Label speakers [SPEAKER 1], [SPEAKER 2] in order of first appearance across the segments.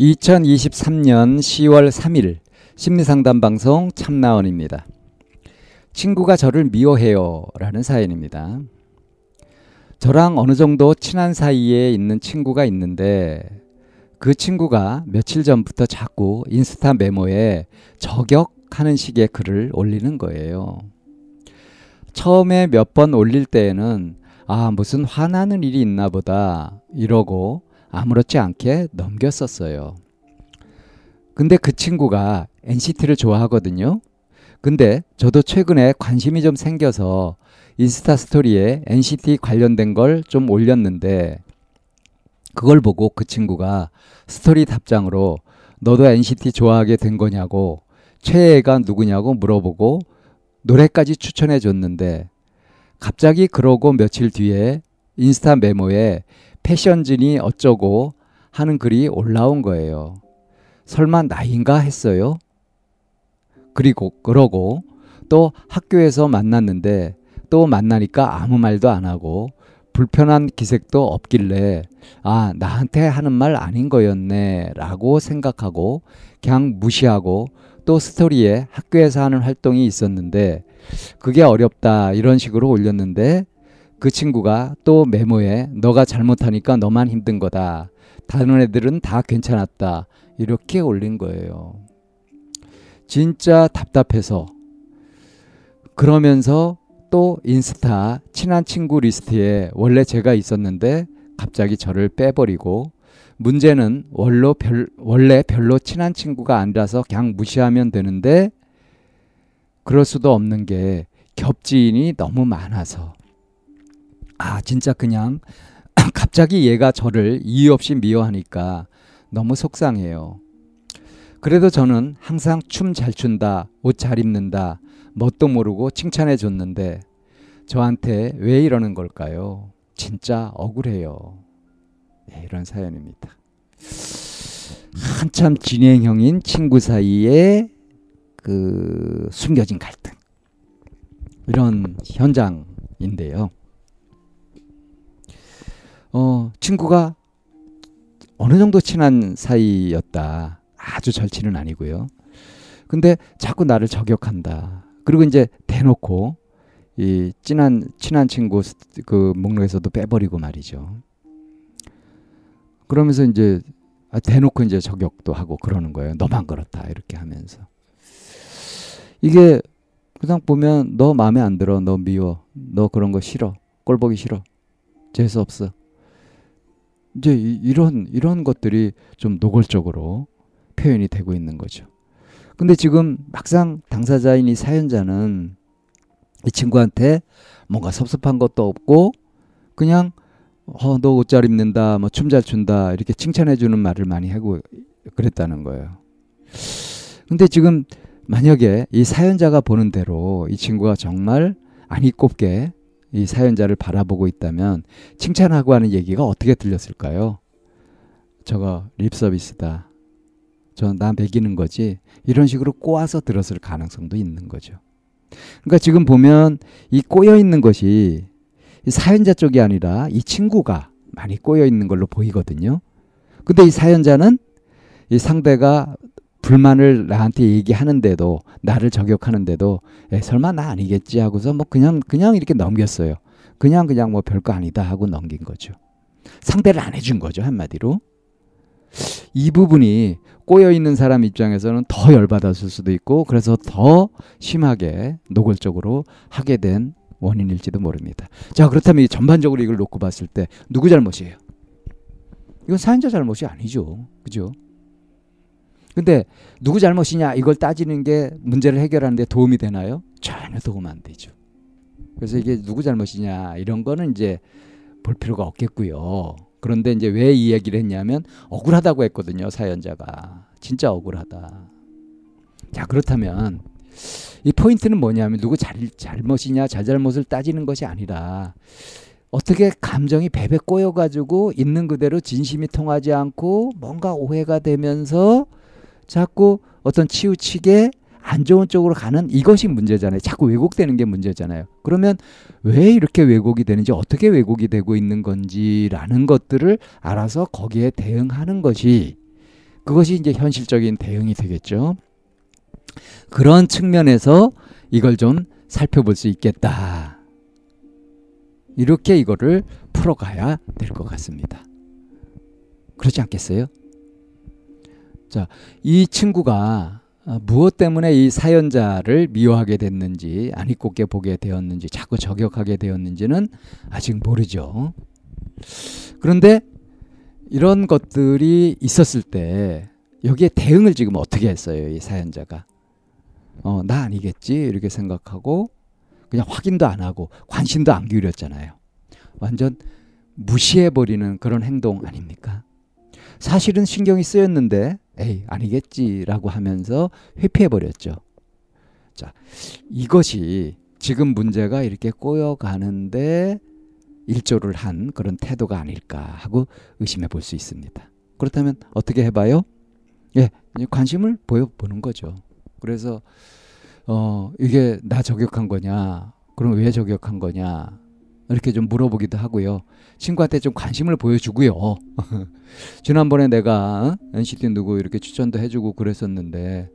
[SPEAKER 1] 2023년 10월 3일 심리상담 방송 참나원입니다. 친구가 저를 미워해요 라는 사연입니다. 저랑 어느 정도 친한 사이에 있는 친구가 있는데 그 친구가 며칠 전부터 자꾸 인스타 메모에 저격하는 식의 글을 올리는 거예요. 처음에 몇 번 올릴 때에는 아, 무슨 화나는 일이 있나 보다 이러고 아무렇지 않게 넘겼었어요. 근데 그 친구가 NCT를 좋아하거든요. 근데 저도 최근에 관심이 좀 생겨서 인스타 스토리에 NCT 관련된 걸 좀 올렸는데 그걸 보고 그 친구가 스토리 답장으로 너도 NCT 좋아하게 된 거냐고 최애가 누구냐고 물어보고 노래까지 추천해 줬는데 갑자기 그러고 며칠 뒤에 인스타 메모에 패션진이 어쩌고 하는 글이 올라온 거예요. 설마 나인가 했어요? 그리고 그러고 또 학교에서 만났는데 또 만나니까 아무 말도 안 하고 불편한 기색도 없길래 아 나한테 하는 말 아닌 거였네 라고 생각하고 그냥 무시하고 또 스토리에 학교에서 하는 활동이 있었는데 그게 어렵다 이런 식으로 올렸는데 그 친구가 또 메모에 너가 잘못하니까 너만 힘든 거다. 다른 애들은 다 괜찮았다. 이렇게 올린 거예요. 진짜 답답해서 그러면서 또 인스타 친한 친구 리스트에 원래 제가 있었는데 갑자기 저를 빼버리고 문제는 원래 별, 원래 별로 친한 친구가 아니라서 그냥 무시하면 되는데 그럴 수도 없는 게 겹지인이 너무 많아서 아 진짜 그냥 갑자기 얘가 저를 이유 없이 미워하니까 너무 속상해요. 그래도 저는 항상 춤 잘 춘다, 옷 잘 입는다, 뭣도 모르고 칭찬해 줬는데 저한테 왜 이러는 걸까요? 진짜 억울해요. 네, 이런 사연입니다. 한참 진행형인 친구 사이에 그 숨겨진 갈등 이런 현장인데요. 어, 친구가 어느 정도 친한 사이였다. 아주 절친은 아니고요. 근데 자꾸 나를 저격한다. 그리고 이제 대놓고 이 친한 친한 친구 그 목록에서도 빼버리고 말이죠. 그러면서 이제 아, 대놓고 이제 저격도 하고 그러는 거예요. 너만 그렇다 이렇게 하면서 이게 그냥 보면 너 마음에 안 들어, 너 미워, 너 그런 거 싫어, 꼴 보기 싫어, 재수 없어. 이제 이, 런 이런 것들이 좀 노골적으로 표현이 되고 있는 거죠. 근데 지금 막상 당사자인 이 사연자는 이 친구한테 뭔가 섭섭한 것도 없고 그냥 어, 너 옷 잘 입는다, 뭐 춤 잘 춘다 이렇게 칭찬해 주는 말을 많이 하고 그랬다는 거예요. 근데 지금 만약에 이 사연자가 보는 대로 이 친구가 정말 안 이 꼽게 이 사연자를 바라보고 있다면 칭찬하고 하는 얘기가 어떻게 들렸을까요? 저거 립 서비스다. 저나 매기는 거지. 이런 식으로 꼬아서 들었을 가능성도 있는 거죠. 그러니까 지금 보면 이 꼬여 있는 것이 이 사연자 쪽이 아니라 이 친구가 많이 꼬여 있는 걸로 보이거든요. 근데 이 사연자는 이 상대가 불만을 나한테 얘기하는데도 나를 저격하는데도 에, 설마 나 아니겠지 하고서 뭐 그냥 그냥 이렇게 넘겼어요. 그냥 그냥 뭐 별거 아니다 하고 넘긴 거죠. 상대를 안 해준 거죠 한마디로. 이 부분이 꼬여 있는 사람 입장에서는 더 열받았을 수도 있고 그래서 더 심하게 노골적으로 하게 된 원인일지도 모릅니다. 자 그렇다면 전반적으로 이걸 놓고 봤을 때 누구 잘못이에요? 이건 사연자 잘못이 아니죠. 그죠? 근데 누구 잘못이냐 이걸 따지는 게 문제를 해결하는데 도움이 되나요? 전혀 도움 안 되죠. 그래서 이게 누구 잘못이냐 이런 거는 이제 볼 필요가 없겠고요. 그런데 이제 왜 이 얘기를 했냐면 억울하다고 했거든요. 사연자가. 진짜 억울하다. 자, 그렇다면 이 포인트는 뭐냐면 누구 잘, 잘못이냐 잘잘못을 따지는 것이 아니라 어떻게 감정이 배배 꼬여가지고 있는 그대로 진심이 통하지 않고 뭔가 오해가 되면서 자꾸 어떤 치우치게 안 좋은 쪽으로 가는 이것이 문제잖아요. 자꾸 왜곡되는 게 문제잖아요. 그러면 왜 이렇게 왜곡이 되는지 어떻게 왜곡이 되고 있는 건지라는 것들을 알아서 거기에 대응하는 것이 그것이 이제 현실적인 대응이 되겠죠. 그런 측면에서 이걸 좀 살펴볼 수 있겠다. 이렇게 이거를 풀어가야 될 것 같습니다. 그렇지 않겠어요? 자, 이 친구가 무엇 때문에 이 사연자를 미워하게 됐는지, 안 이꼽게 보게 되었는지, 자꾸 저격하게 되었는지는 아직 모르죠. 그런데 이런 것들이 있었을 때 여기에 대응을 지금 어떻게 했어요, 이 사연자가? 어, 나 아니겠지 이렇게 생각하고 그냥 확인도 안 하고 관심도 안 기울였잖아요. 완전 무시해 버리는 그런 행동 아닙니까? 사실은 신경이 쓰였는데 에이 아니겠지라고 하면서 회피해 버렸죠. 자, 이것이 지금 문제가 이렇게 꼬여가는데 일조를 한 그런 태도가 아닐까 하고 의심해 볼 수 있습니다. 그렇다면 어떻게 해봐요? 예, 관심을 보여보는 거죠. 그래서 어 이게 나 저격한 거냐? 그럼 왜 저격한 거냐? 이렇게 좀 물어보기도 하고요. 친구한테 좀 관심을 보여주고요. 지난번에 내가 NCT 누구 이렇게 추천도 해주고 그랬었는데,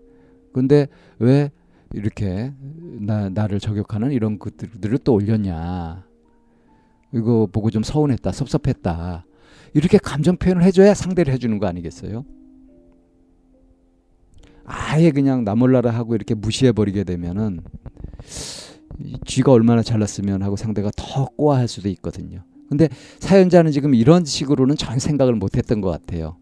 [SPEAKER 1] 근데 왜 이렇게 나 나를 저격하는 이런 것들을 또 올렸냐? 이거 보고 좀 서운했다, 섭섭했다. 이렇게 감정 표현을 해줘야 상대를 해주는 거 아니겠어요? 아예 그냥 나몰라라 하고 이렇게 무시해 버리게 되면은 쥐가 얼마나 잘났으면 하고 상대가 더 꼬아할 수도 있거든요. 근데 사연자는 지금 이런 식으로는 전 생각을 못 했던 것 같아요.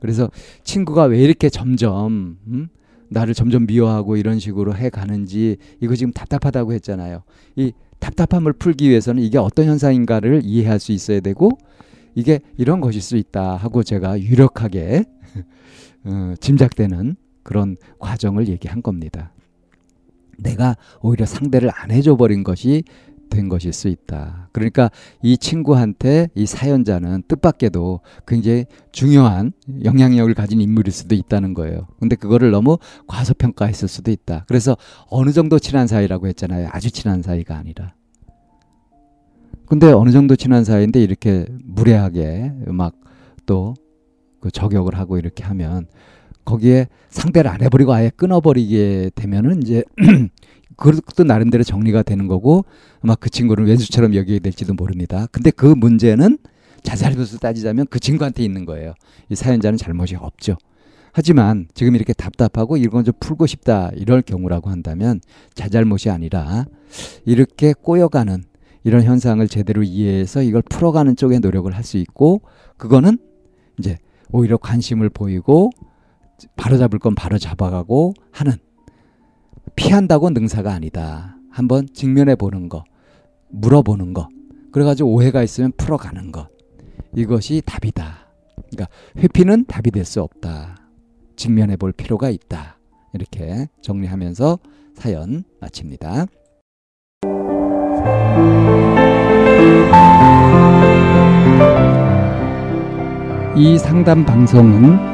[SPEAKER 1] 그래서 친구가 왜 이렇게 점점 음? 나를 점점 미워하고 이런 식으로 해 가는지 이거 지금 답답하다고 했잖아요. 이 답답함을 풀기 위해서는 이게 어떤 현상인가를 이해할 수 있어야 되고 이게 이런 것일 수 있다 하고 제가 유력하게 어, 짐작되는 그런 과정을 얘기한 겁니다. 내가 오히려 상대를 안 해줘 버린 것이 된 것일 수 있다. 그러니까 이 친구한테 이 사연자는 뜻밖에도 굉장히 중요한 영향력을 가진 인물일 수도 있다는 거예요. 근데 그거를 너무 과소평가했을 수도 있다. 그래서 어느 정도 친한 사이라고 했잖아요. 아주 친한 사이가 아니라. 근데 어느 정도 친한 사이인데 이렇게 무례하게 막 또 그 저격을 하고 이렇게 하면 거기에 상대를 안 해버리고 아예 끊어버리게 되면은 이제 그것도 나름대로 정리가 되는 거고 아마 그 친구를 왼수처럼 여기게 될지도 모릅니다. 근데 그 문제는 자잘못을 따지자면 그 친구한테 있는 거예요. 이 사연자는 잘못이 없죠. 하지만 지금 이렇게 답답하고 이건 좀 풀고 싶다 이럴 경우라고 한다면 자잘못이 아니라 이렇게 꼬여가는 이런 현상을 제대로 이해해서 이걸 풀어가는 쪽에 노력을 할 수 있고 그거는 이제 오히려 관심을 보이고 바로 잡을 건 바로 잡아가고 하는 피한다고 능사가 아니다. 한번 직면해 보는 거, 물어보는 거, 그래가지고 오해가 있으면 풀어가는 것. 이것이 답이다. 그러니까 회피는 답이 될 수 없다. 직면해 볼 필요가 있다. 이렇게 정리하면서 사연 마칩니다. 이 상담 방송은